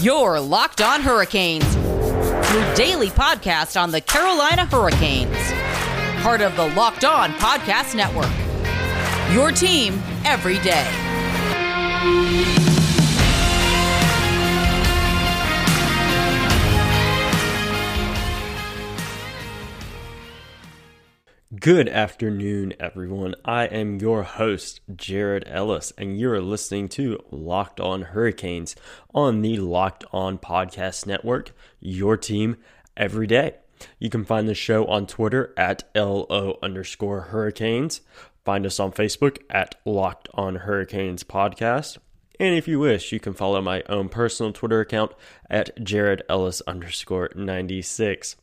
Your Locked On Hurricanes, your daily podcast on the Carolina Hurricanes. Part of the Locked On Podcast Network. Your team every day. Good afternoon, everyone. I am your host, Jared Ellis, and you're listening to Locked On Hurricanes on the Locked On Podcast Network, your team every day. You can find the show on Twitter at LO underscore Hurricanes. Find us on Facebook at Locked On Hurricanes Podcast. And if you wish, you can follow my own personal Twitter account at Jared Ellis underscore 96.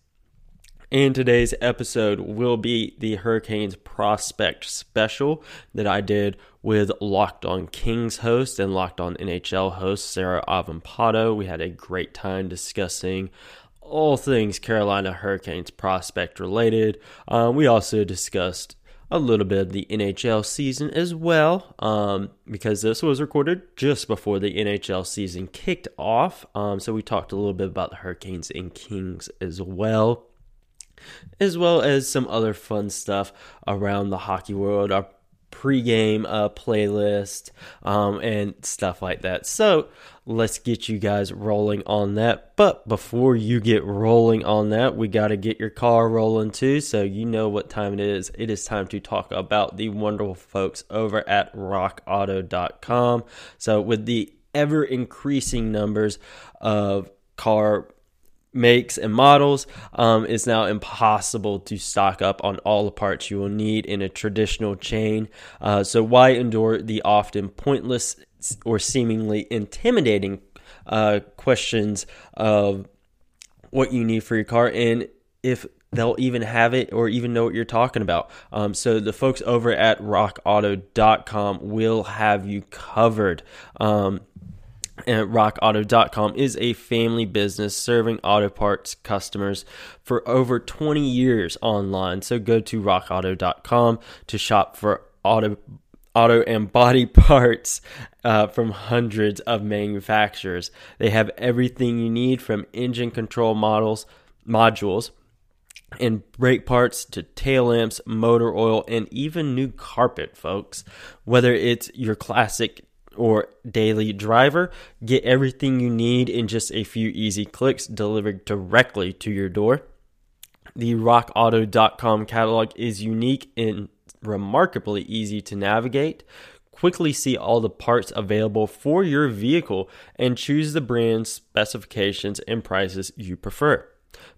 And today's episode will be the Hurricanes prospect special that I did with Locked On Kings host and Locked On NHL host Sarah Avampato. We had a great time discussing all things Carolina Hurricanes prospect related. Um, we also discussed a little bit of the NHL season as well, um, because this was recorded just before the NHL season kicked off. Um, so we talked a little bit about the Hurricanes and Kings as well as well as some other fun stuff around the hockey world, our pregame uh, playlist, um, and stuff like that. So let's get you guys rolling on that. But before you get rolling on that, we got to get your car rolling too. So you know what time it is. It is time to talk about the wonderful folks over at rockauto.com. So with the ever increasing numbers of car makes and models, um, it's now impossible to stock up on all the parts you will need in a traditional chain. Uh, so, why endure the often pointless or seemingly intimidating uh, questions of what you need for your car and if they'll even have it or even know what you're talking about. Um, so the folks over at rockauto.com will have you covered. Um, rockauto.com is a family business serving auto parts customers for over 20 years online. So go to rockauto.com to shop for auto auto and body parts uh, from hundreds of manufacturers. They have everything you need from engine control models modules and brake parts to tail lamps, motor oil, and even new carpet, folks. Whether it's your classic or daily driver. Get everything you need in just a few easy clicks delivered directly to your door. The rockauto.com catalog is unique and remarkably easy to navigate. Quickly see all the parts available for your vehicle and choose the brand, specifications, and prices you prefer.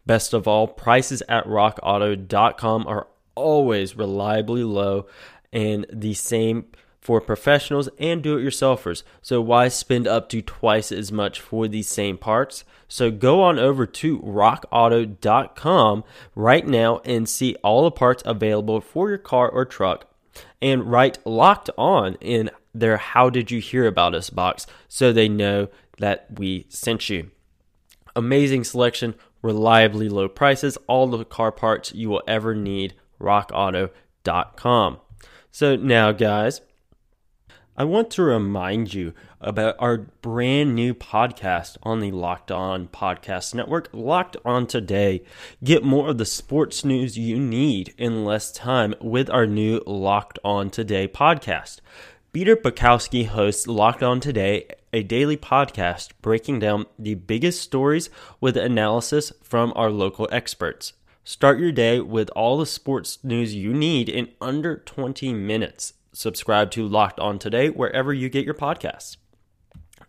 Best of all, prices at rockauto.com are always reliably low and the same for professionals and do it yourselfers. So, why spend up to twice as much for these same parts? So, go on over to rockauto.com right now and see all the parts available for your car or truck and write locked on in their How Did You Hear About Us box so they know that we sent you. Amazing selection, reliably low prices, all the car parts you will ever need. RockAuto.com. So, now, guys, I want to remind you about our brand new podcast on the Locked On Podcast Network, Locked On Today. Get more of the sports news you need in less time with our new Locked On Today podcast. Peter Bukowski hosts Locked On Today, a daily podcast breaking down the biggest stories with analysis from our local experts. Start your day with all the sports news you need in under 20 minutes subscribe to Locked On Today wherever you get your podcasts.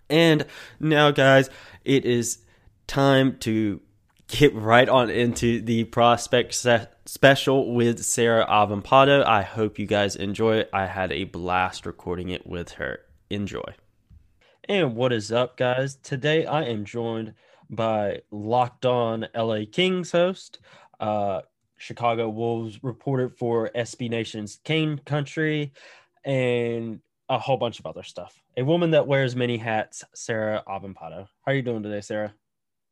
And now, guys, it is time to get right on into the prospect set special with Sarah Avampato. I hope you guys enjoy it. I had a blast recording it with her. Enjoy. And what is up, guys? Today I am joined by Locked On LA Kings host, uh, Chicago Wolves reporter for SB Nation's Canes Country, and a whole bunch of other stuff. A woman that wears many hats, Sarah Avampato. How are you doing today, Sarah?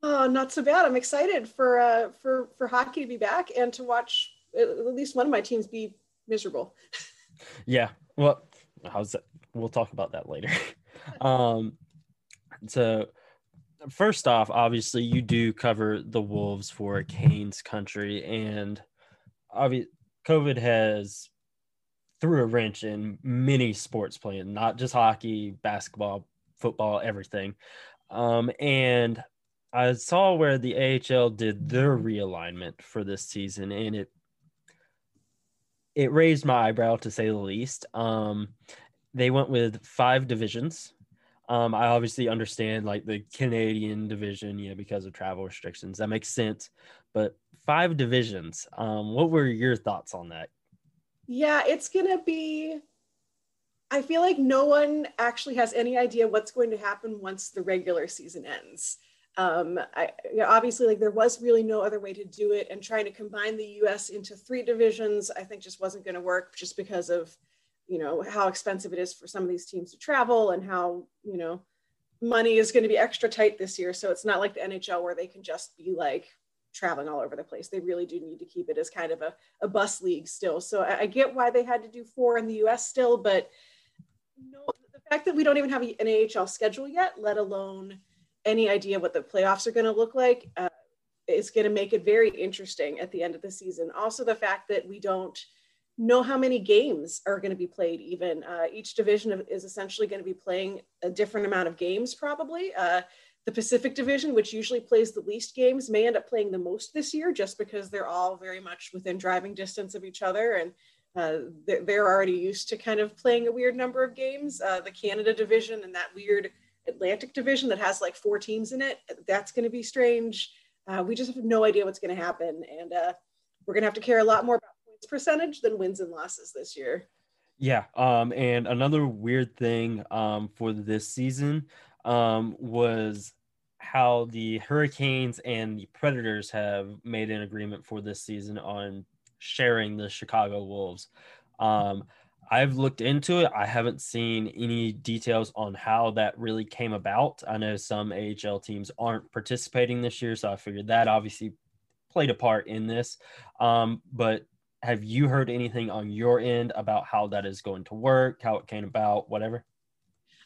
Oh, not so bad. I'm excited for uh, for for hockey to be back and to watch at least one of my teams be miserable. yeah. Well, how's that? We'll talk about that later. um, so first off, obviously you do cover the Wolves for Canes Country, and obviously COVID has threw a wrench in many sports playing, not just hockey, basketball, football, everything. Um, and I saw where the AHL did their realignment for this season, and it it raised my eyebrow to say the least. Um, they went with five divisions. Um, I obviously understand like the Canadian division, you know, because of travel restrictions. That makes sense. But five divisions. Um, what were your thoughts on that? Yeah, it's gonna be. I feel like no one actually has any idea what's going to happen once the regular season ends. Um, I, you know, obviously, like there was really no other way to do it, and trying to combine the U.S. into three divisions, I think, just wasn't going to work, just because of, you know, how expensive it is for some of these teams to travel, and how you know, money is going to be extra tight this year. So it's not like the NHL where they can just be like traveling all over the place. They really do need to keep it as kind of a, a bus league still. So I, I get why they had to do four in the U.S. still, but no, the fact that we don't even have an AHL schedule yet, let alone any idea what the playoffs are going to look like uh, is going to make it very interesting at the end of the season. Also, the fact that we don't know how many games are going to be played, even uh, each division is essentially going to be playing a different amount of games, probably. Uh, the Pacific Division, which usually plays the least games, may end up playing the most this year just because they're all very much within driving distance of each other and uh, they're already used to kind of playing a weird number of games. Uh, the Canada Division and that weird Atlantic division that has like four teams in it. That's going to be strange. Uh, we just have no idea what's going to happen. And uh, we're going to have to care a lot more about points percentage than wins and losses this year. Yeah. Um, and another weird thing um, for this season um, was how the Hurricanes and the Predators have made an agreement for this season on sharing the Chicago Wolves. Um, I've looked into it. I haven't seen any details on how that really came about. I know some AHL teams aren't participating this year, so I figured that obviously played a part in this. Um, but have you heard anything on your end about how that is going to work, how it came about, whatever?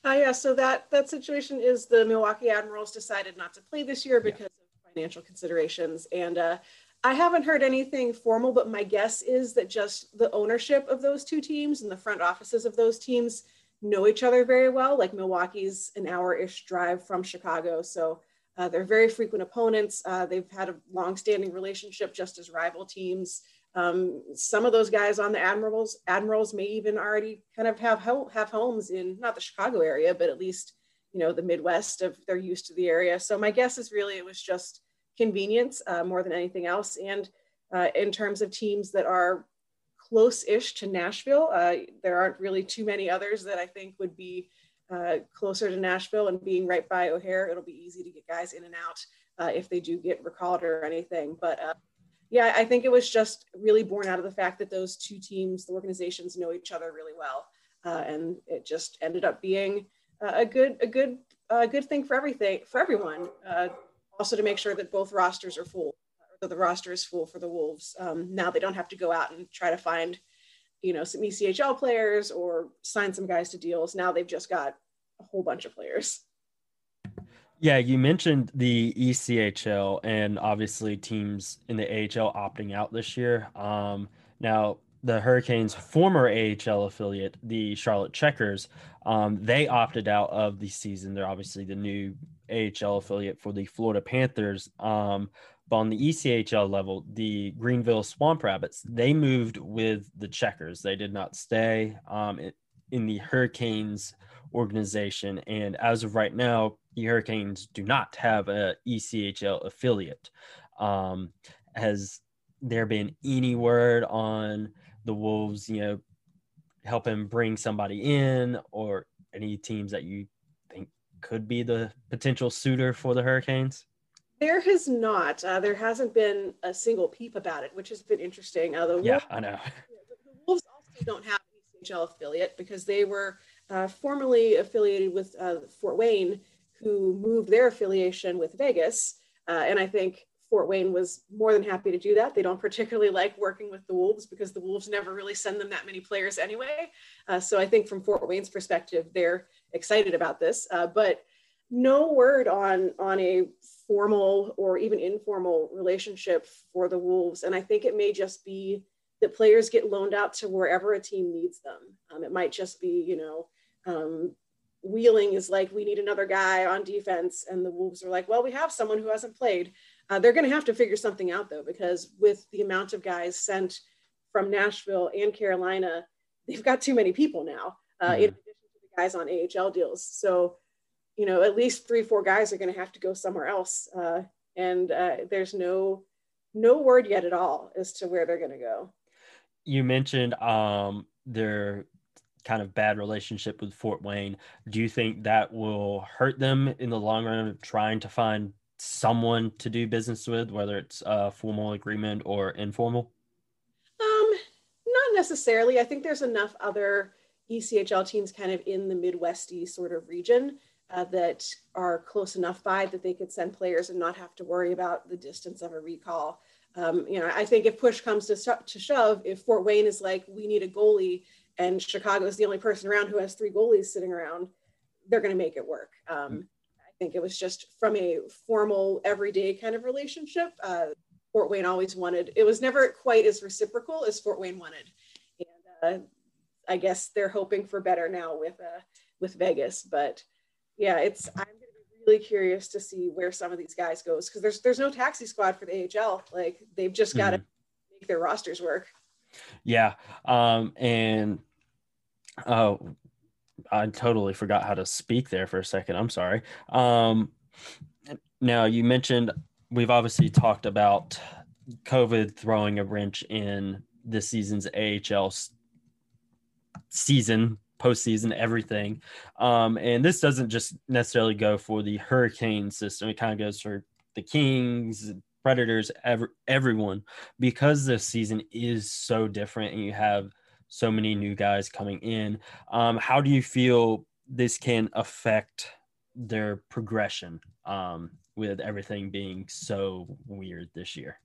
Uh, yeah, so that that situation is the Milwaukee Admirals decided not to play this year because yeah. of financial considerations, and uh, I haven't heard anything formal, but my guess is that just the ownership of those two teams and the front offices of those teams know each other very well. Like Milwaukee's an hour ish drive from Chicago. So uh, they're very frequent opponents. Uh, they've had a long standing relationship just as rival teams. Um, some of those guys on the Admirals, Admirals may even already kind of have, ho- have homes in not the Chicago area, but at least, you know, the Midwest of they're used to the area. So my guess is really it was just convenience uh, more than anything else. And uh, in terms of teams that are close-ish to Nashville, uh, there aren't really too many others that I think would be uh, closer to Nashville and being right by O'Hare, it'll be easy to get guys in and out uh, if they do get recalled or anything. But uh, yeah, I think it was just really born out of the fact that those two teams, the organizations know each other really well. Uh, and it just ended up being uh, a good, a good, a good thing for everything, for everyone uh, also to make sure that both rosters are full, or the roster is full for the Wolves. Um, now they don't have to go out and try to find, you know, some ECHL players or sign some guys to deals. Now they've just got a whole bunch of players. Yeah, you mentioned the ECHL and obviously teams in the AHL opting out this year. Um, now, the Hurricanes' former AHL affiliate, the Charlotte Checkers, um, they opted out of the season. They're obviously the new AHL affiliate for the Florida Panthers. Um, but on the ECHL level, the Greenville Swamp Rabbits, they moved with the Checkers. They did not stay um, in the Hurricanes organization. And as of right now, the Hurricanes do not have a ECHL affiliate. Um, has there been any word on the Wolves, you know, helping bring somebody in or any teams that you think could be the potential suitor for the Hurricanes? There has not. Uh, there hasn't been a single peep about it, which has been interesting. Uh, yeah, Wolves, I know. The Wolves also don't have an ECHL affiliate because they were uh, formerly affiliated with uh, Fort Wayne, who moved their affiliation with Vegas. Uh, and I think Fort Wayne was more than happy to do that. They don't particularly like working with the Wolves because the Wolves never really send them that many players anyway. Uh, so I think from Fort Wayne's perspective, they're excited about this. Uh, but no word on on a formal or even informal relationship for the Wolves, and I think it may just be that players get loaned out to wherever a team needs them. Um, it might just be, you know, um, Wheeling is like, we need another guy on defense, and the Wolves are like, well, we have someone who hasn't played. Uh, they're going to have to figure something out though, because with the amount of guys sent from Nashville and Carolina, they've got too many people now. Uh, mm-hmm. In addition to the guys on AHL deals, so you know at least three, four guys are going to have to go somewhere else, uh, and uh, there's no no word yet at all as to where they're going to go. You mentioned um, their kind of bad relationship with Fort Wayne. Do you think that will hurt them in the long run of trying to find someone to do business with, whether it's a formal agreement or informal? Um, not necessarily. I think there's enough other ECHL teams kind of in the Midwesty sort of region uh, that are close enough by that they could send players and not have to worry about the distance of a recall. Um, you know, I think if push comes to, to shove, if Fort Wayne is like, we need a goalie, and Chicago is the only person around who has three goalies sitting around, they're going to make it work. Um, I think it was just from a formal everyday kind of relationship. Uh, Fort Wayne always wanted, it was never quite as reciprocal as Fort Wayne wanted. And uh, I guess they're hoping for better now with, uh, with Vegas. But yeah, it's, I'm going to be really curious to see where some of these guys goes because there's, there's no taxi squad for the AHL. Like they've just got to mm-hmm. make their rosters work. Yeah. Um, and, oh, I totally forgot how to speak there for a second. I'm sorry. Um, now you mentioned we've obviously talked about COVID throwing a wrench in this season's AHL season, postseason, everything. Um, and this doesn't just necessarily go for the hurricane system. It kind of goes for the Kings, Predators, ever, everyone, because this season is so different and you have so many new guys coming in. Um, how do you feel this can affect their progression um, with everything being so weird this year?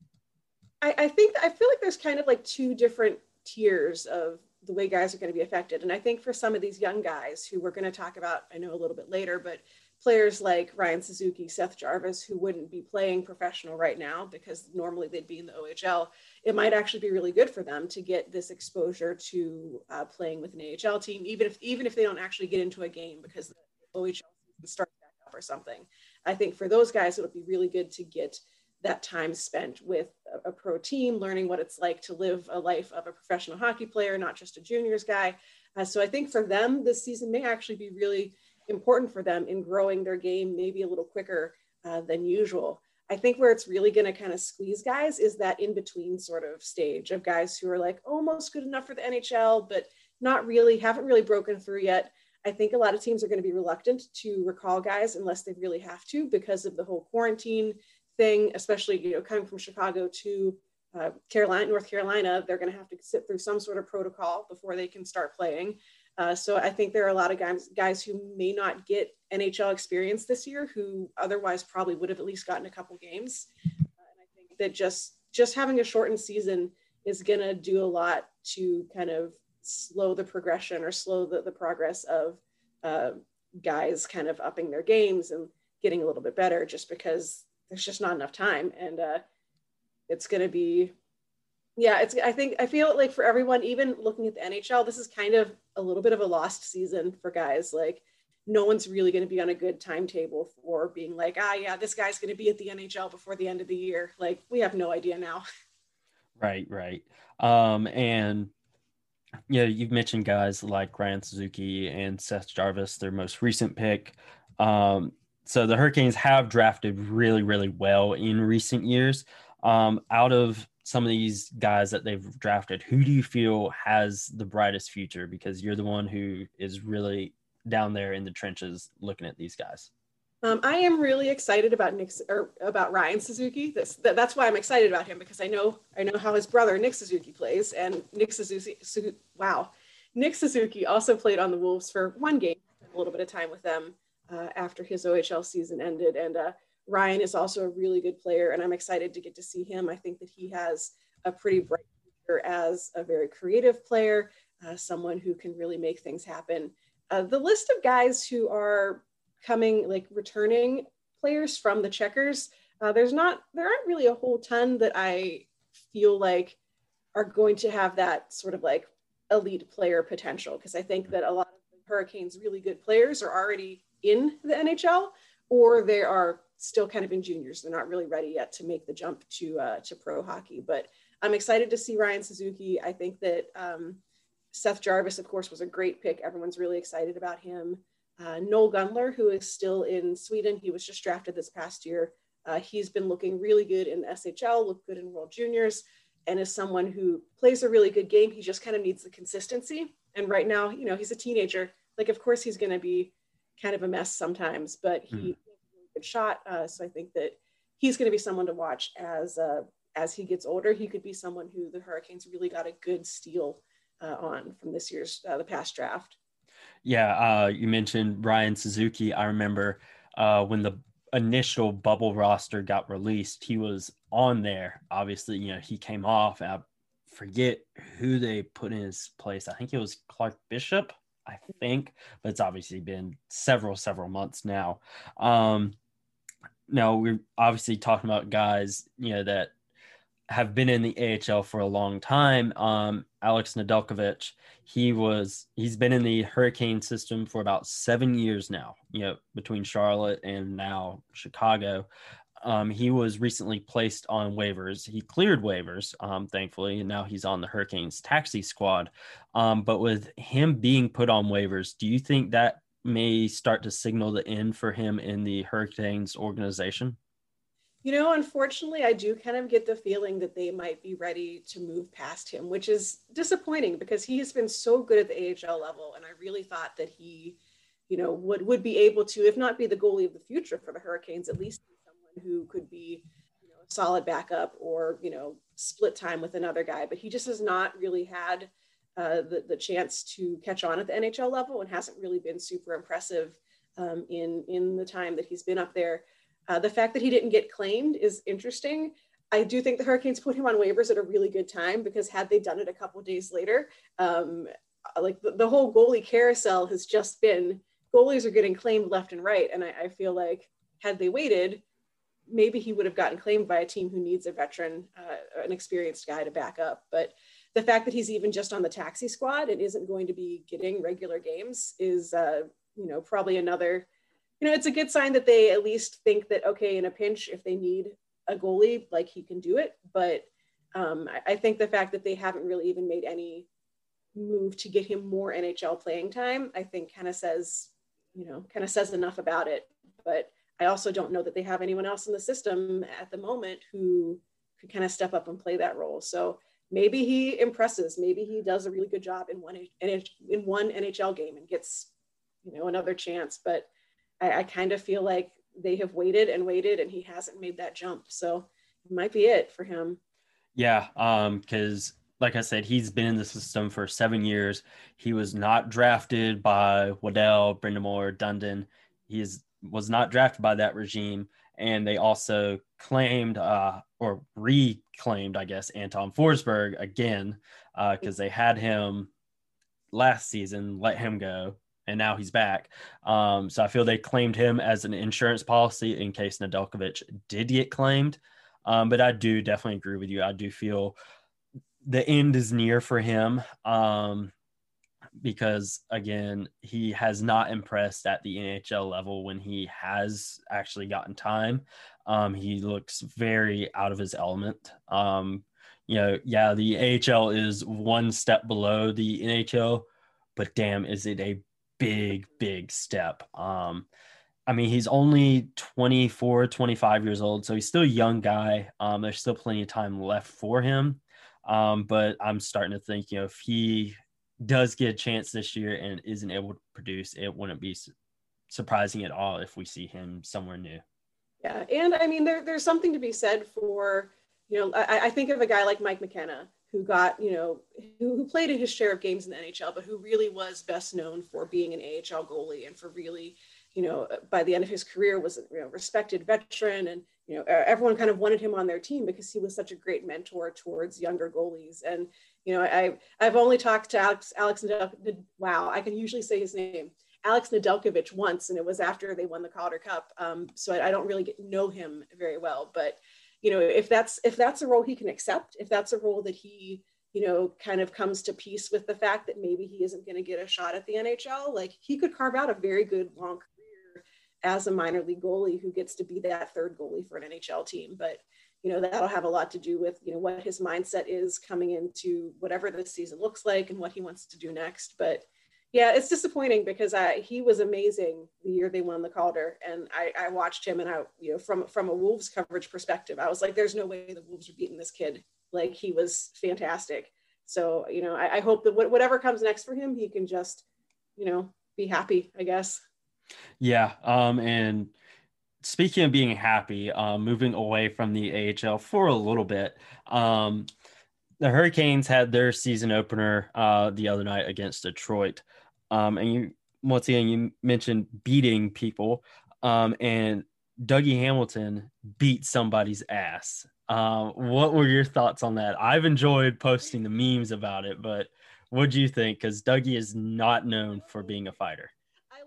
I, I think I feel like there's kind of like two different tiers of the way guys are going to be affected. And I think for some of these young guys who we're going to talk about, I know a little bit later, but players like Ryan Suzuki, Seth Jarvis, who wouldn't be playing professional right now because normally they'd be in the OHL, it might actually be really good for them to get this exposure to uh, playing with an AHL team, even if even if they don't actually get into a game because the OHL starts back up or something. I think for those guys, it would be really good to get that time spent with a, a pro team, learning what it's like to live a life of a professional hockey player, not just a juniors guy. Uh, so I think for them, this season may actually be really important for them in growing their game maybe a little quicker uh, than usual. I think where it's really going to kind of squeeze guys is that in between sort of stage of guys who are like almost good enough for the NHL, but not really, haven't really broken through yet. I think a lot of teams are going to be reluctant to recall guys unless they really have to because of the whole quarantine thing, especially, you know, coming from Chicago to uh, Carolina, North Carolina, they're going to have to sit through some sort of protocol before they can start playing. Uh, so I think there are a lot of guys, guys who may not get NHL experience this year who otherwise probably would have at least gotten a couple games. Uh, and I think that just just having a shortened season is going to do a lot to kind of slow the progression or slow the, the progress of uh, guys kind of upping their games and getting a little bit better just because there's just not enough time. And uh, it's going to be yeah, it's I think I feel like for everyone, even looking at the NHL, this is kind of a little bit of a lost season for guys. Like no one's really going to be on a good timetable for being like, ah, yeah, this guy's going to be at the NHL before the end of the year. Like we have no idea now. Right, right. Um, and yeah, you've mentioned guys like Ryan Suzuki and Seth Jarvis, their most recent pick. Um, so the Hurricanes have drafted really, really well in recent years. Um, out of some of these guys that they've drafted, who do you feel has the brightest future? Because you're the one who is really down there in the trenches looking at these guys. Um, I am really excited about Nick or about Ryan Suzuki. This, that, that's why I'm excited about him because I know I know how his brother Nick Suzuki plays, and Nick Suzuki. Su, wow, Nick Suzuki also played on the Wolves for one game, a little bit of time with them uh, after his OHL season ended, and uh, Ryan is also a really good player, and I'm excited to get to see him. I think that he has a pretty bright future as a very creative player, uh, someone who can really make things happen. Uh, the list of guys who are coming like returning players from the checkers, uh, there's not there aren't really a whole ton that I feel like are going to have that sort of like elite player potential because I think that a lot of Hurricanes really good players are already in the NHL or they are still kind of in juniors. They're not really ready yet to make the jump to uh, to pro hockey. But I'm excited to see Ryan Suzuki. I think that um, Seth Jarvis, of course, was a great pick. Everyone's really excited about him. Uh, Noel Gunler, who is still in Sweden, he was just drafted this past year. Uh, he's been looking really good in SHL, looked good in World Juniors, and is someone who plays a really good game. He just kind of needs the consistency. And right now, you know, he's a teenager. Like, of course, he's going to be kind of a mess sometimes, but he mm. a good shot. Uh, so I think that he's going to be someone to watch as uh, as he gets older. He could be someone who the Hurricanes really got a good steal uh, on from this year's uh, the past draft. Yeah, uh, you mentioned Ryan Suzuki. I remember uh, when the initial bubble roster got released, he was on there. Obviously, you know, he came off. I forget who they put in his place. I think it was Clark Bishop, I think, but it's obviously been several, several months now. Um, now we're obviously talking about guys, you know, that have been in the AHL for a long time. Um, Alex Nedeljkovic, he was he's been in the Hurricane system for about seven years now. You know, between Charlotte and now Chicago. Um, he was recently placed on waivers. He cleared waivers, um, thankfully, and now he's on the Hurricanes taxi squad. Um, but with him being put on waivers, do you think that may start to signal the end for him in the Hurricanes organization? You know, unfortunately, I do kind of get the feeling that they might be ready to move past him, which is disappointing because he has been so good at the AHL level. And I really thought that he, you know, would, would be able to, if not be the goalie of the future for the Hurricanes, at least who could be, you know, a solid backup or, you know, split time with another guy. But he just has not really had uh, the, the chance to catch on at the NHL level and hasn't really been super impressive um, in, in the time that he's been up there. Uh, the fact that he didn't get claimed is interesting. I do think the Hurricanes put him on waivers at a really good time because had they done it a couple days later, um, like the, the, whole goalie carousel has just been goalies are getting claimed left and right. And I, I, feel like had they waited, maybe he would have gotten claimed by a team who needs a veteran, uh, an experienced guy to back up. But the fact that he's even just on the taxi squad and isn't going to be getting regular games is, uh, you know, probably another you know, it's a good sign that they at least think that, okay, in a pinch, if they need a goalie, like he can do it. But um, I, I think the fact that they haven't really even made any move to get him more NHL playing time, I think kind of says, you know, kind of says enough about it. But I also don't know that they have anyone else in the system at the moment who could kind of step up and play that role. So maybe he impresses. Maybe he does a really good job in one in one NHL game and gets, you know, another chance. But I, I kind of feel like they have waited and waited and he hasn't made that jump. So it might be it for him. Yeah. Um, cause like I said, he's been in the system for seven years. He was not drafted by Waddell, Brind'Amour, Dundon. He is, was not drafted by that regime. And they also claimed uh, or reclaimed, I guess, Anton Forsberg again because uh, they had him last season, let him go and now he's back. Um, so I feel they claimed him as an insurance policy in case Nedeljkovic did get claimed. Um, but I do definitely agree with you. I do feel the end is near for him um, because, again, he has not impressed at the NHL level when he has actually gotten time. Um, he looks very out of his element. Um, you know, yeah, the AHL is one step below the NHL, but damn, is it a big, big step. Um, I mean, he's only 24, 25 years old, so he's still a young guy. Um, there's still plenty of time left for him. Um, but I'm starting to think, you know, if he does get a chance this year and isn't able to produce, it wouldn't be su- surprising at all if we see him somewhere new. Yeah, and I mean, there, there's something to be said for, you know, I, I think of a guy like Mike McKenna, who got, you know, who, who played his share of games in the NHL, but who really was best known for being an AHL goalie and for really, you know, by the end of his career was a you know, respected veteran. And, you know, everyone kind of wanted him on their team because he was such a great mentor towards younger goalies. And, you know, I, I've only talked to Alex, Alex, wow, I can usually say his name, Alex Nedeljkovic once, and it was after they won the Calder Cup. Um, so I, I, don't really get, know him very well, but you know, if that's if that's a role he can accept, if that's a role that he you know kind of comes to peace with the fact that maybe he isn't going to get a shot at the NHL, like he could carve out a very good long career as a minor league goalie who gets to be that third goalie for an NHL team. But you know that'll have a lot to do with you know what his mindset is coming into whatever this season looks like and what he wants to do next. But yeah, it's disappointing because I, he was amazing the year they won the Calder, and I, I, watched him, and I, you know, from from a Wolves coverage perspective, I was like, "There's no way the Wolves are beating this kid." Like he was fantastic. So you know, I, I hope that whatever comes next for him, he can just, you know, be happy. I guess. Yeah, um, and speaking of being happy, um, moving away from the AHL for a little bit, um, the Hurricanes had their season opener uh, the other night against Detroit. Um, and you once again you mentioned beating people, um, and Dougie Hamilton beat somebody's ass. Um, what were your thoughts on that? I've enjoyed posting the memes about it, but what do you think? Because Dougie is not known for being a fighter.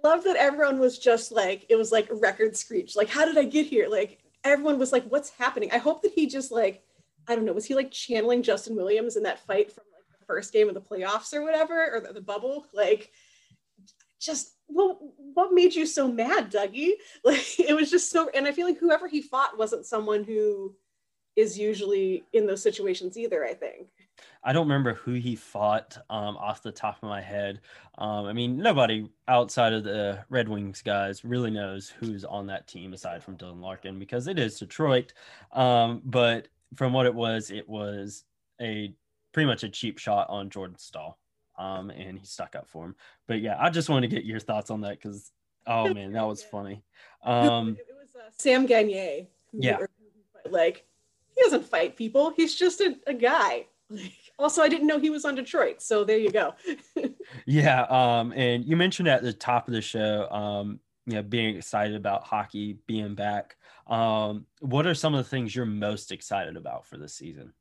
Love that everyone was just like it was like a record screech. Like, how did I get here? Like everyone was like, "What's happening?" I hope that he just like I don't know, was he like channeling Justin Williams in that fight from like the first game of the playoffs or whatever, or the, the bubble? Like, just what what made you so mad, Dougie? Like it was just so and I feel like whoever he fought wasn't someone who is usually in those situations either, I think. I don't remember who he fought um, off the top of my head. Um, I mean, nobody outside of the Red Wings guys really knows who's on that team aside from Dylan Larkin because it is Detroit. Um, but from what it was, it was a pretty much a cheap shot on Jordan Staal um, and he stuck up for him. But yeah, I just wanted to get your thoughts on that because oh man, that was funny. Um, it was uh, Sam Gagner. yeah, like he doesn't fight people. He's just a, a guy. Like, also, I didn't know he was on Detroit, so there you go. yeah, um, and you mentioned at the top of the show, um, you know, being excited about hockey being back. Um, what are some of the things you're most excited about for this season?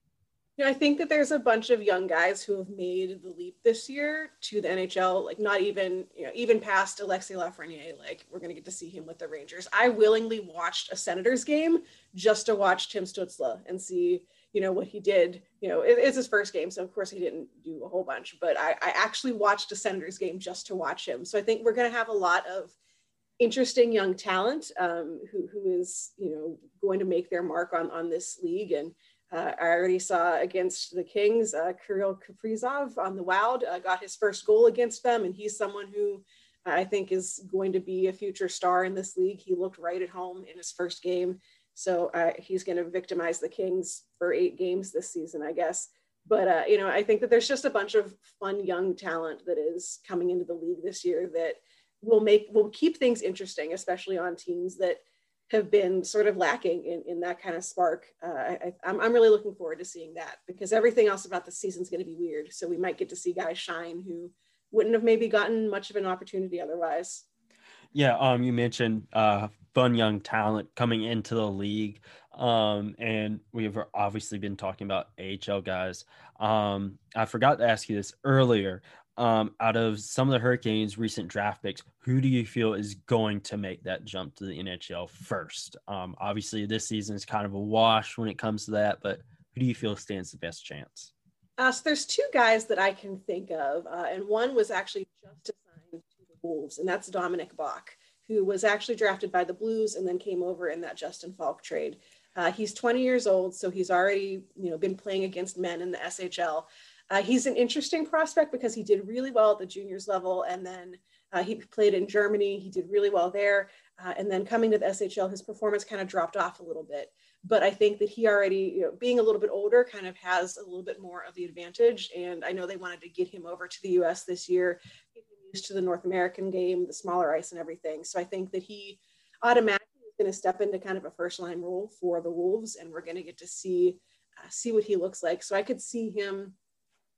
you know, I think that there's a bunch of young guys who have made the leap this year to the NHL, like not even, you know, even past Alexis Lafreniere, like we're going to get to see him with the Rangers. I willingly watched a Senators game just to watch Tim Stützle and see, you know, what he did. You know, it, it's his first game, so of course he didn't do a whole bunch, but I, I actually watched a Senators game just to watch him. So I think we're going to have a lot of interesting young talent um, who, who is, you know, going to make their mark on, on this league. And, uh, I already saw against the Kings, uh, Kirill Kaprizov on the Wild uh, got his first goal against them, and he's someone who I think is going to be a future star in this league. He looked right at home in his first game, so uh, he's going to victimize the Kings for eight games this season, I guess. But uh, you know, I think that there's just a bunch of fun young talent that is coming into the league this year that will make will keep things interesting, especially on teams that have been sort of lacking in, in that kind of spark. Uh, I, am I'm really looking forward to seeing that because everything else about the season is going to be weird. So we might get to see guys shine who wouldn't have maybe gotten much of an opportunity otherwise. Yeah, um, you mentioned uh, fun young talent coming into the league, um, and we've obviously been talking about AHL guys. Um, I forgot to ask you this earlier um, out of some of the Hurricanes' recent draft picks, who do you feel is going to make that jump to the NHL first? Um, obviously, this season is kind of a wash when it comes to that, but who do you feel stands the best chance? Uh, so there's two guys that I can think of, uh, and one was actually just assigned to the Wolves, and that's Dominic Bokk, who was actually drafted by the Blues and then came over in that Justin Faulk trade. Uh, he's 20 years old, so he's already you know been playing against men in the SHL. Uh, he's an interesting prospect because he did really well at the juniors level, and then uh, he played in Germany. He did really well there, uh, and then coming to the SHL, his performance kind of dropped off a little bit. But I think that he already, you know, being a little bit older, kind of has a little bit more of the advantage. And I know they wanted to get him over to the U.S. this year, used to the North American game, the smaller ice, and everything. So I think that he automatically is going to step into kind of a first line role for the Wolves, and we're going to get to see uh, see what he looks like. So I could see him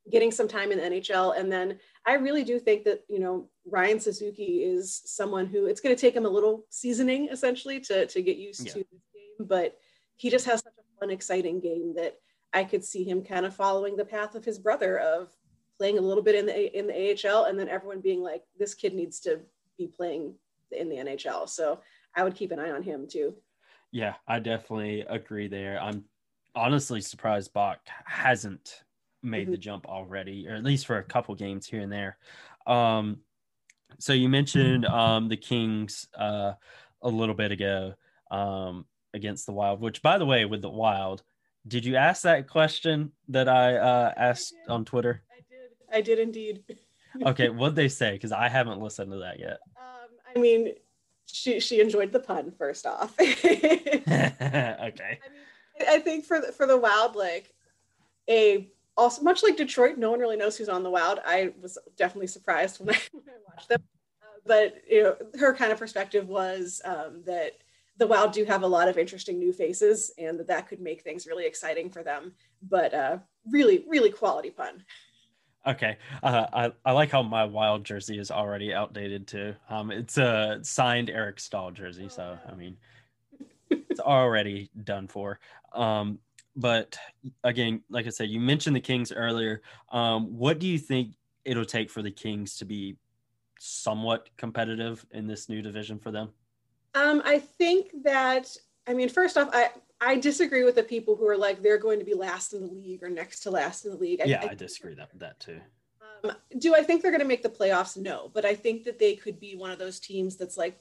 getting some time in the NHL. And then I really do think that, you know, Ryan Suzuki is someone who it's going to take him a little seasoning essentially to, to get used yeah. to this game, but he just has such a fun, exciting game that I could see him kind of following the path of his brother of playing a little bit in the in the AHL and then everyone being like, this kid needs to be playing in the NHL. So I would keep an eye on him too. Yeah, I definitely agree there. I'm honestly surprised Bokk hasn't made mm-hmm. the jump already, or at least for a couple games here and there. Um, so you mentioned um, the Kings uh, a little bit ago um, against the Wild, which, by the way, with the Wild, did you ask that question that I uh, asked on Twitter? I did. Indeed. okay, what'd they say? Because I haven't listened to that yet. Um, I mean, she she enjoyed the pun first off. okay. I mean, I think for the, for the Wild, like a also much like Detroit, no one really knows who's on the Wild. I was definitely surprised when I, when I watched them, uh, but you know, her kind of perspective was um, that the Wild do have a lot of interesting new faces, and that that could make things really exciting for them. But uh, really, really quality pun. Okay, uh, I I like how my Wild jersey is already outdated too. Um, it's a signed Eric Staal jersey, so I mean, it's already done for. Um, but again, like I said, you mentioned the Kings earlier. Um, what do you think it'll take for the Kings to be somewhat competitive in this new division for them? Um, I think that I mean, first off, I I disagree with the people who are like they're going to be last in the league or next to last in the league. I, yeah, I, I disagree that that too. Um, do I think they're going to make the playoffs? No, but I think that they could be one of those teams that's like,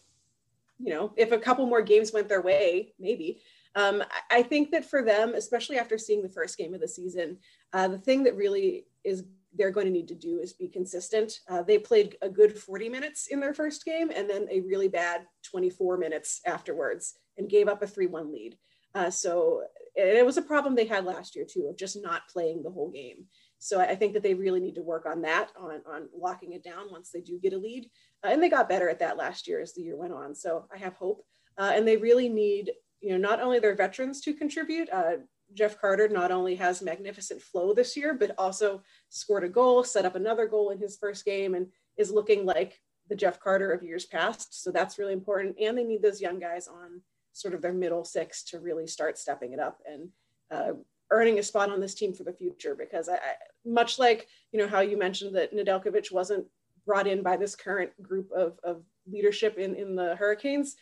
you know, if a couple more games went their way, maybe. Um, I think that for them, especially after seeing the first game of the season, uh, the thing that really is they're going to need to do is be consistent. Uh, they played a good 40 minutes in their first game and then a really bad 24 minutes afterwards and gave up a 3 1 lead. Uh, so it was a problem they had last year too of just not playing the whole game. So I think that they really need to work on that, on, on locking it down once they do get a lead. Uh, and they got better at that last year as the year went on. So I have hope. Uh, and they really need you know, not only their veterans to contribute. Uh, Jeff Carter not only has magnificent flow this year, but also scored a goal, set up another goal in his first game, and is looking like the Jeff Carter of years past. So that's really important. And they need those young guys on sort of their middle six to really start stepping it up and uh, earning a spot on this team for the future. Because I, I, much like you know how you mentioned that Nedeljkovic wasn't brought in by this current group of, of leadership in in the Hurricanes.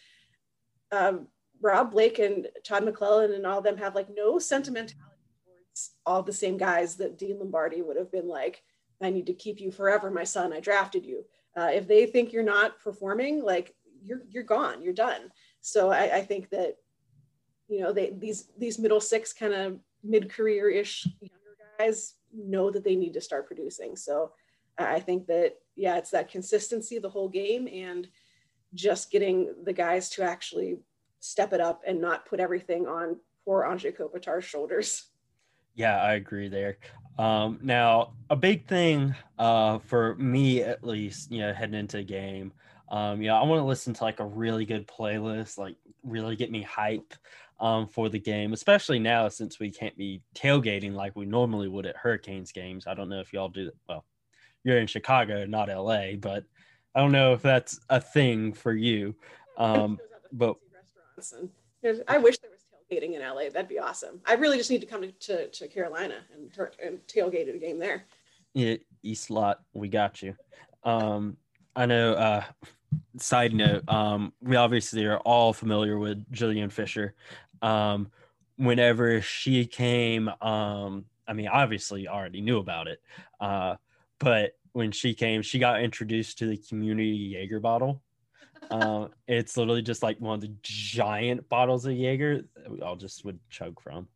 Um, Rob Blake and Todd McLellan and all of them have like no sentimentality towards all the same guys that Dean Lombardi would have been like, I need to keep you forever, my son. I drafted you. Uh, if they think you're not performing, like you're you're gone, you're done. So I, I think that you know they these these middle six kind of mid career ish younger guys know that they need to start producing. So I think that yeah, it's that consistency the whole game and just getting the guys to actually step it up and not put everything on poor Anze Kopitar's shoulders. Yeah, I agree there. Um, now, a big thing uh, for me, at least, you know, heading into the game, um, you know, I want to listen to like a really good playlist, like really get me hype um, for the game, especially now since we can't be tailgating like we normally would at Hurricanes games. I don't know if y'all do that. Well, you're in Chicago, not LA, but I don't know if that's a thing for you. Um, but and I wish there was tailgating in LA. That'd be awesome. I really just need to come to, to, to Carolina and, and tailgate a game there. Yeah, East Lot, we got you. Um, I know. Uh, side note, um, we obviously are all familiar with Jillian Fisher. Um, whenever she came, um, I mean, obviously already knew about it, uh, but when she came, she got introduced to the community Jaeger bottle uh, it's literally just like one of the giant bottles of Jaeger that we all just would chug from.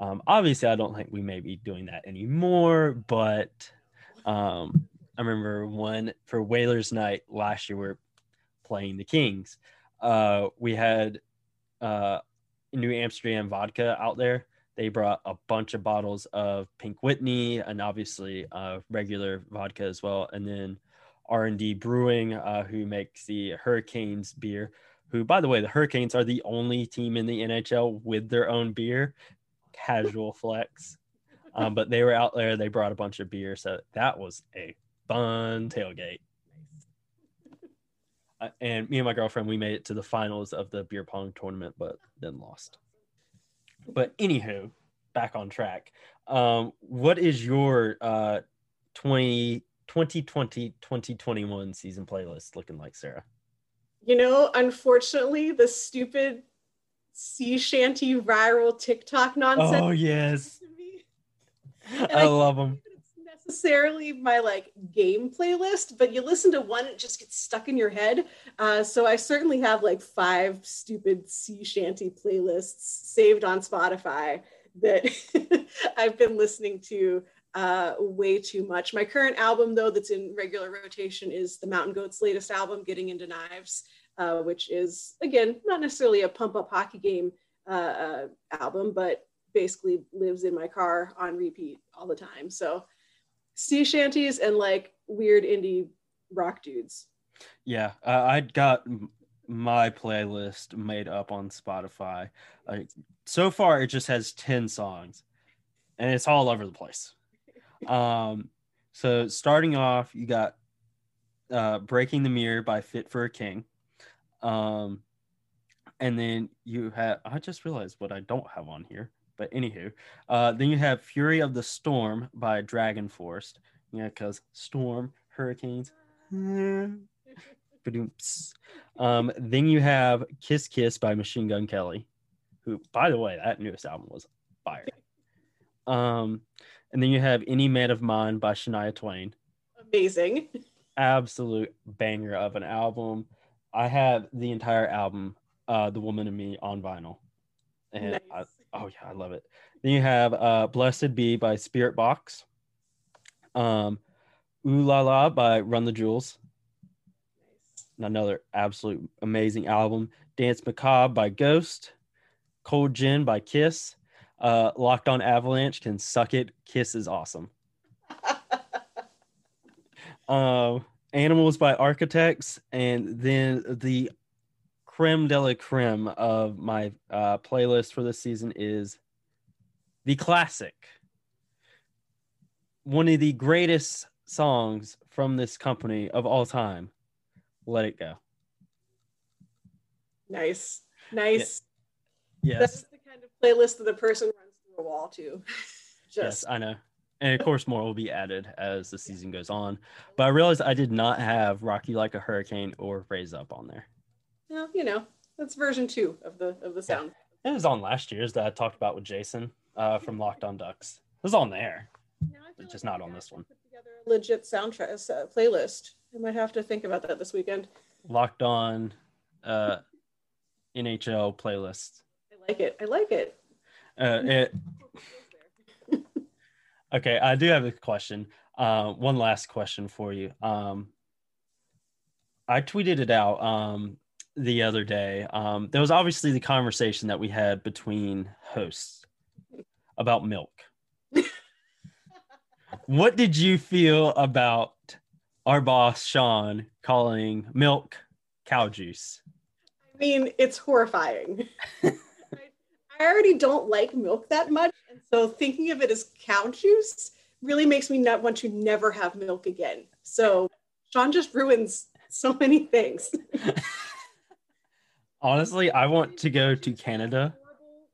Um, obviously, I don't think we may be doing that anymore, but um, I remember one for Whalers Night last year, we are playing the Kings. Uh, we had uh, New Amsterdam vodka out there. They brought a bunch of bottles of Pink Whitney and obviously uh, regular vodka as well. And then R&D Brewing, uh, who makes the Hurricanes beer. Who, by the way, the Hurricanes are the only team in the NHL with their own beer. Casual flex, um, but they were out there. They brought a bunch of beer, so that was a fun tailgate. Uh, and me and my girlfriend, we made it to the finals of the beer pong tournament, but then lost. But anywho, back on track. Um, what is your uh, 20 2020 2021 season playlist looking like, Sarah? You know, unfortunately, the stupid sea shanty viral TikTok nonsense. Oh yes. I, I love them. Necessarily my like game playlist, but you listen to one, it just gets stuck in your head. Uh, so I certainly have like five stupid sea shanty playlists saved on Spotify that I've been listening to uh, way too much. My current album, though, that's in regular rotation is the Mountain Goats' latest album, Getting Into Knives, uh, which is, again, not necessarily a pump up hockey game uh, uh, album, but basically lives in my car on repeat all the time. So, sea shanties and like weird indie rock dudes. Yeah, uh, I got my playlist made up on Spotify. Like so far, it just has ten songs, and it's all over the place. Um, so starting off, you got uh, "Breaking the Mirror" by Fit for a King, um, and then you have. I just realized what I don't have on here, but anywho, uh, then you have "Fury of the Storm" by Dragon Force. Yeah, because storm, hurricanes. Um, then you have Kiss Kiss by Machine Gun Kelly, who, by the way, that newest album was fire. Um, and then you have Any Man of Mine by Shania Twain. Amazing. Absolute banger of an album. I have the entire album, uh, The Woman and Me, on vinyl. And I, Nice. Oh yeah, I love it. Then you have uh, Blessed Be by Spirit Box. Um, Ooh La La by Run the Jewels. Another absolute amazing album. Dance Macabre by Ghost. Cold Gin by Kiss. Uh, Locked on Avalanche can suck it. Kiss is awesome. Um, Animals by Architects, and then the creme de la creme of my uh, playlist for this season is the classic, one of the greatest songs from this company of all time. Let it go. Nice. Nice. Yes, That's the kind of playlist that the person runs through a wall to. yes, Just I know. And of course, more will be added as the season goes on. But I realized I did not have Rock You Like a Hurricane or Raise Up on there. Well, you know, that's version two of the of the sound. It was on last year's that I talked about with Jason uh, from Locked On Ducks. It was on there. It's just like not on this one. Put together a legit soundtrack uh, playlist. I might have to think about that this weekend. Locked On uh, NHL playlist. I like it. I like it. Uh, it okay. I do have a question. Uh, one last question for you. Um, I tweeted it out um, the other day. Um, there was obviously the conversation that we had between hosts about milk. what did you feel about our boss Sean calling milk cow juice? I mean, it's horrifying. I, already don't like milk that much, and so thinking of it as cow juice really makes me not want to never have milk again. So Sean just ruins so many things. Honestly, I want to go to Canada.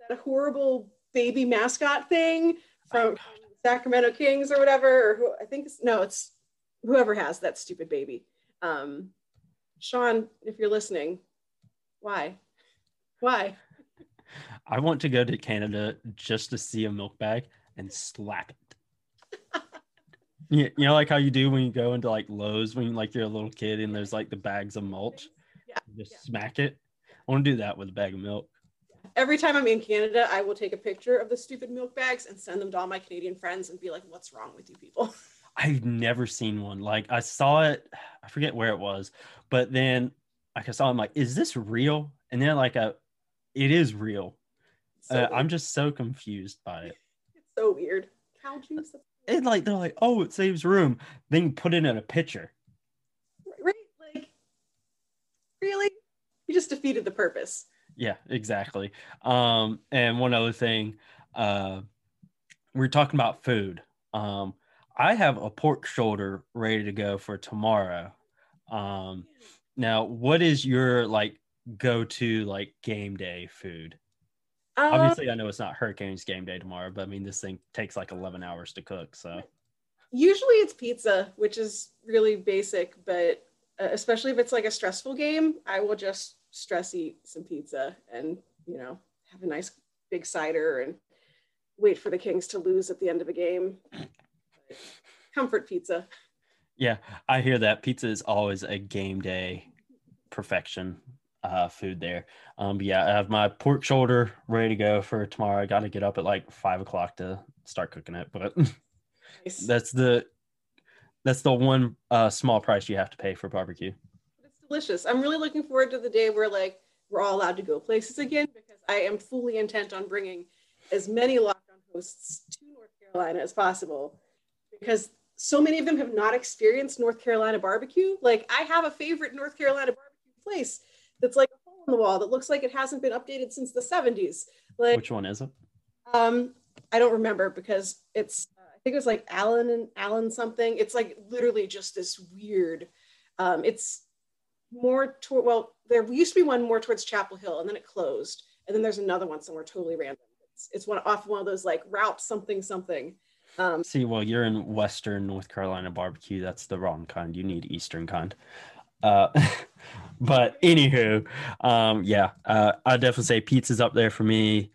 That horrible baby mascot thing from Sacramento Kings or whatever, or who I think it's no, it's whoever has that stupid baby. Um, Sean, if you're listening, why? Why? I want to go to Canada just to see a milk bag and slap it. you, you know, like how you do when you go into like Lowe's when like you're a little kid and there's like the bags of mulch. Yeah, You just yeah. smack it. I want to do that with a bag of milk. Every time I'm in Canada, I will take a picture of the stupid milk bags and send them to all my Canadian friends and be like, "What's wrong with you people?" I've never seen one. Like I saw it, I forget where it was, but then like I saw, I'm like, is this real? And then like a, it is real. So Uh. I'm just so confused by it. it's so weird. Cow juice, And like they're like, oh, it saves room. Then you put it in a pitcher. right? Like, really? You just defeated the purpose. Yeah, exactly. Um, and one other thing, uh, we are talking about food. Um, I have a pork shoulder ready to go for tomorrow. Um, now, what is your like go-to like game day food? Um, Obviously, I know it's not Hurricanes game day tomorrow, but I mean this thing takes like 11 hours to cook. So usually it's pizza, which is really basic, but uh, especially if it's like a stressful game, I will just stress eat some pizza and you know have a nice big cider and wait for the Kings to lose at the end of a game. Comfort pizza. Yeah, I hear that pizza is always a game day perfection uh, food there. Um, yeah, I have my pork shoulder ready to go for tomorrow. I got to get up at like five o'clock to start cooking it, but nice. that's the that's the one uh, small price you have to pay for barbecue. Delicious. I'm really looking forward to the day where like we're all allowed to go places again because I am fully intent on bringing as many lockdown hosts to North Carolina as possible because so many of them have not experienced North Carolina barbecue. Like I have a favorite North Carolina barbecue place that's like a hole in the wall that looks like it hasn't been updated since the 70s. Like which one is it? Um, I don't remember because it's uh, I think it was like Allen and Allen something. It's like literally just this weird. Um, it's more toward well, there used to be one more towards Chapel Hill, and then it closed, and then there's another one somewhere totally random. It's, it's one off one of those like route something something. Um, See, well, you're in Western North Carolina barbecue. That's the wrong kind. You need Eastern kind. Uh, but anywho, um, yeah, uh, I definitely say pizza's up there for me.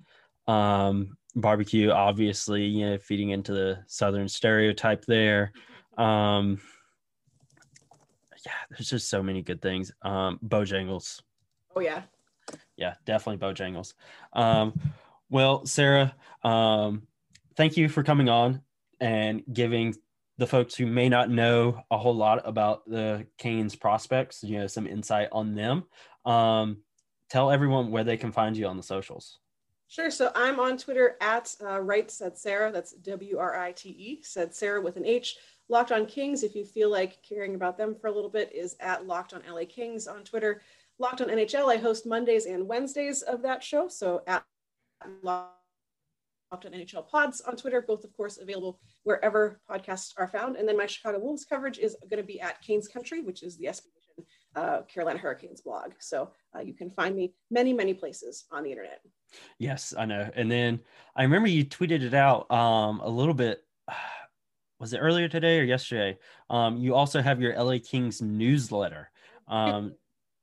Um, barbecue, obviously, you know, feeding into the Southern stereotype there. Um, yeah, there's just so many good things. Um, Bojangles. Oh yeah. Yeah, definitely Bojangles. Um, well, Sarah, um, thank you for coming on and giving the folks who may not know a whole lot about the Canes prospects, you know, some insight on them. Um, tell everyone where they can find you on the socials. Sure. So I'm on Twitter at uh, Write Said Sarah. That's W R I T E, said Sarah with an H. Locked on Kings, if you feel like caring about them for a little bit, is at Locked on LA Kings on Twitter. Locked on NHL, I host Mondays and Wednesdays of that show. So at Locked on NHL Pods on Twitter, both of course available wherever podcasts are found. And then my Chicago Wolves coverage is going to be at Canes Country, which is the SB uh, Carolina Hurricanes blog. So uh, you can find me many, many places on the internet. Yes, I know. And then I remember you tweeted it out um, a little bit. Was it earlier today or yesterday? Um, you also have your LA Kings newsletter. Um,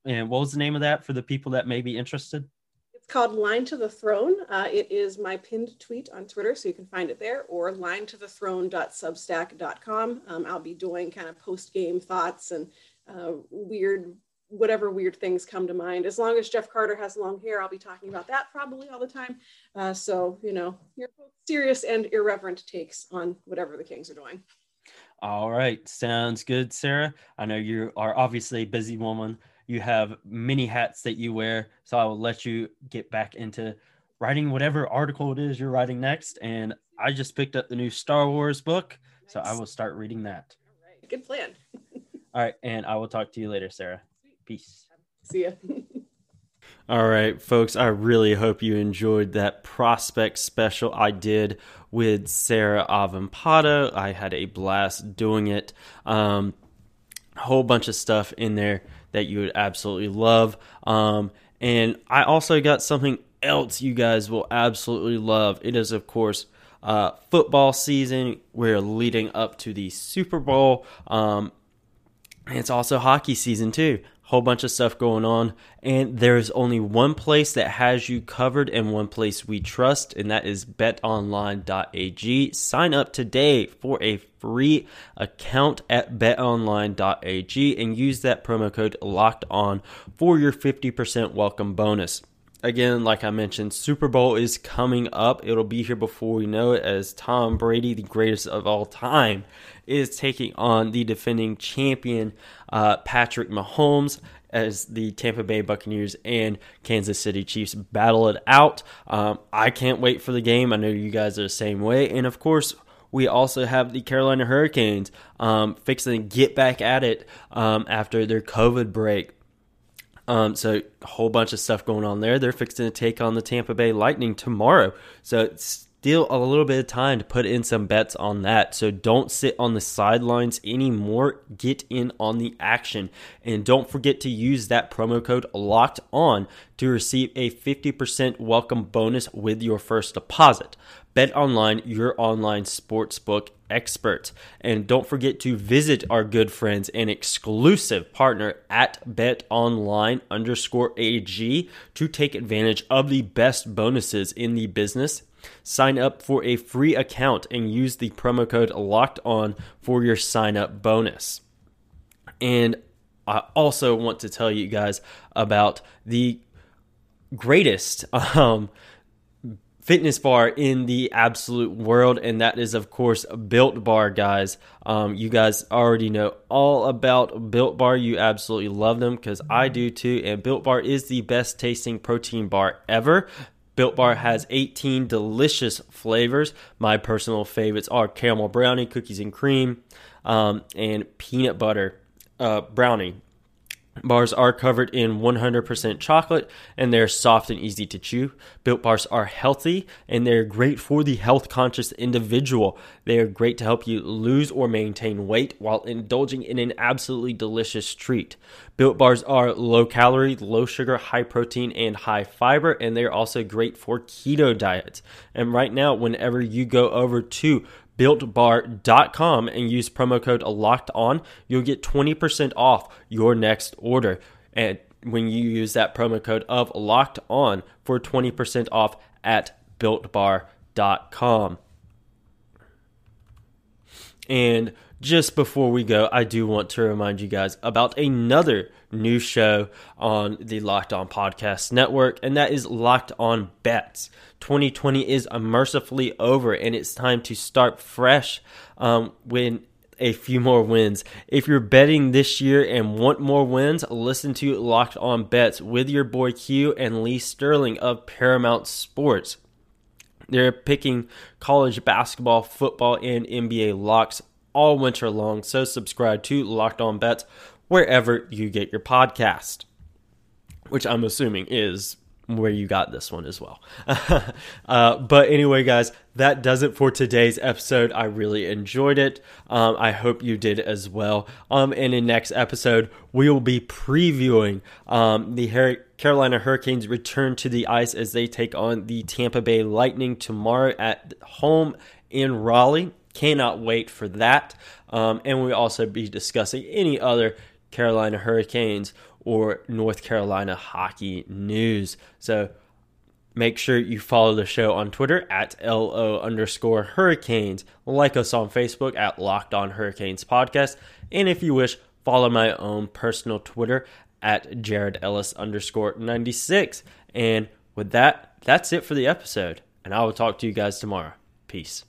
and what was the name of that for the people that may be interested? It's called Line to the Throne. Uh, it is my pinned tweet on Twitter, so you can find it there, or line to the throne.substack.com. Um, I'll be doing kind of post game thoughts and uh, weird, whatever weird things come to mind. As long as Jeff Carter has long hair, I'll be talking about that probably all the time. Uh, so, you know, you're serious and irreverent takes on whatever the Kings are doing. All right. Sounds good, Sarah. I know you are obviously a busy woman you have many hats that you wear. So I will let you get back into writing whatever article it is you're writing next. And I just picked up the new Star Wars book. Nice. So I will start reading that. All right. Good plan. All right. And I will talk to you later, Sarah. Peace. See ya. All right, folks, I really hope you enjoyed that prospect special I did with Sarah Avampado. I had a blast doing it. Um, a whole bunch of stuff in there that you would absolutely love. Um, and I also got something else you guys will absolutely love. It is, of course, uh, football season. We're leading up to the Super Bowl. Um, and it's also hockey season, too whole bunch of stuff going on. And there's only one place that has you covered and one place we trust and that is betonline.ag sign up today for a free account at betonline.ag and use that promo code locked on for your 50% welcome bonus again, like I mentioned, Super Bowl is coming up. It'll be here before we know it as Tom Brady, the greatest of all time, is taking on the defending champion uh, Patrick Mahomes as the Tampa Bay Buccaneers and Kansas City Chiefs battle it out. Um, I can't wait for the game. I know you guys are the same way. And of course, we also have the Carolina Hurricanes um, fixing to get back at it um, after their COVID break. Um, so a whole bunch of stuff going on there. They're fixing to take on the Tampa Bay Lightning tomorrow. So still a little bit of time to put in some bets on that. So don't sit on the sidelines anymore. Get in on the action. And don't forget to use that promo code locked on to receive a 50% welcome bonus with your first deposit. Bet online, your online sportsbook expert. And don't forget to visit our good friends and exclusive partner at betonline underscore AG to take advantage of the best bonuses in the business. Sign up for a free account and use the promo code locked on for your sign up bonus. And I also want to tell you guys about the greatest um, fitness bar in the absolute world, and that is, of course, Built Bar, guys. Um, you guys already know all about Built Bar. You absolutely love them because I do too. And Built Bar is the best tasting protein bar ever. Built Bar has 18 delicious flavors. My personal favorites are caramel brownie, cookies and cream, um, and peanut butter uh, brownie. Bars are covered in 100% chocolate and they're soft and easy to chew. Built bars are healthy and they're great for the health conscious individual. They are great to help you lose or maintain weight while indulging in an absolutely delicious treat. Built bars are low calorie, low sugar, high protein, and high fiber, and they're also great for keto diets. And right now, whenever you go over to builtbar.com and use promo code locked on, you'll get 20% off your next order. And when you use that promo code of locked on for 20% off at builtbar.com. And just before we go, I do want to remind you guys about another new show on the Locked On Podcast Network, and that is Locked On Bets. 2020 is mercifully over, and it's time to start fresh um, when a few more wins. If you're betting this year and want more wins, listen to Locked On Bets with your boy Q and Lee Sterling of Paramount Sports. They're picking college basketball, football, and NBA locks all winter long. So subscribe to Locked On Bets wherever you get your podcast, which I'm assuming is where you got this one as well. uh, but anyway, guys, that does it for today's episode. I really enjoyed it. Um, I hope you did as well. Um, and in next episode, we will be previewing um, the Her- Carolina Hurricanes return to the ice as they take on the Tampa Bay Lightning tomorrow at home in Raleigh. Cannot wait for that. Um, and we'll also be discussing any other Carolina Hurricanes or North Carolina hockey news. So make sure you follow the show on Twitter at LO underscore hurricanes. Like us on Facebook at Locked On Hurricanes Podcast. And if you wish, follow my own personal Twitter at Jared Ellis underscore 96. And with that, that's it for the episode. And I will talk to you guys tomorrow. Peace.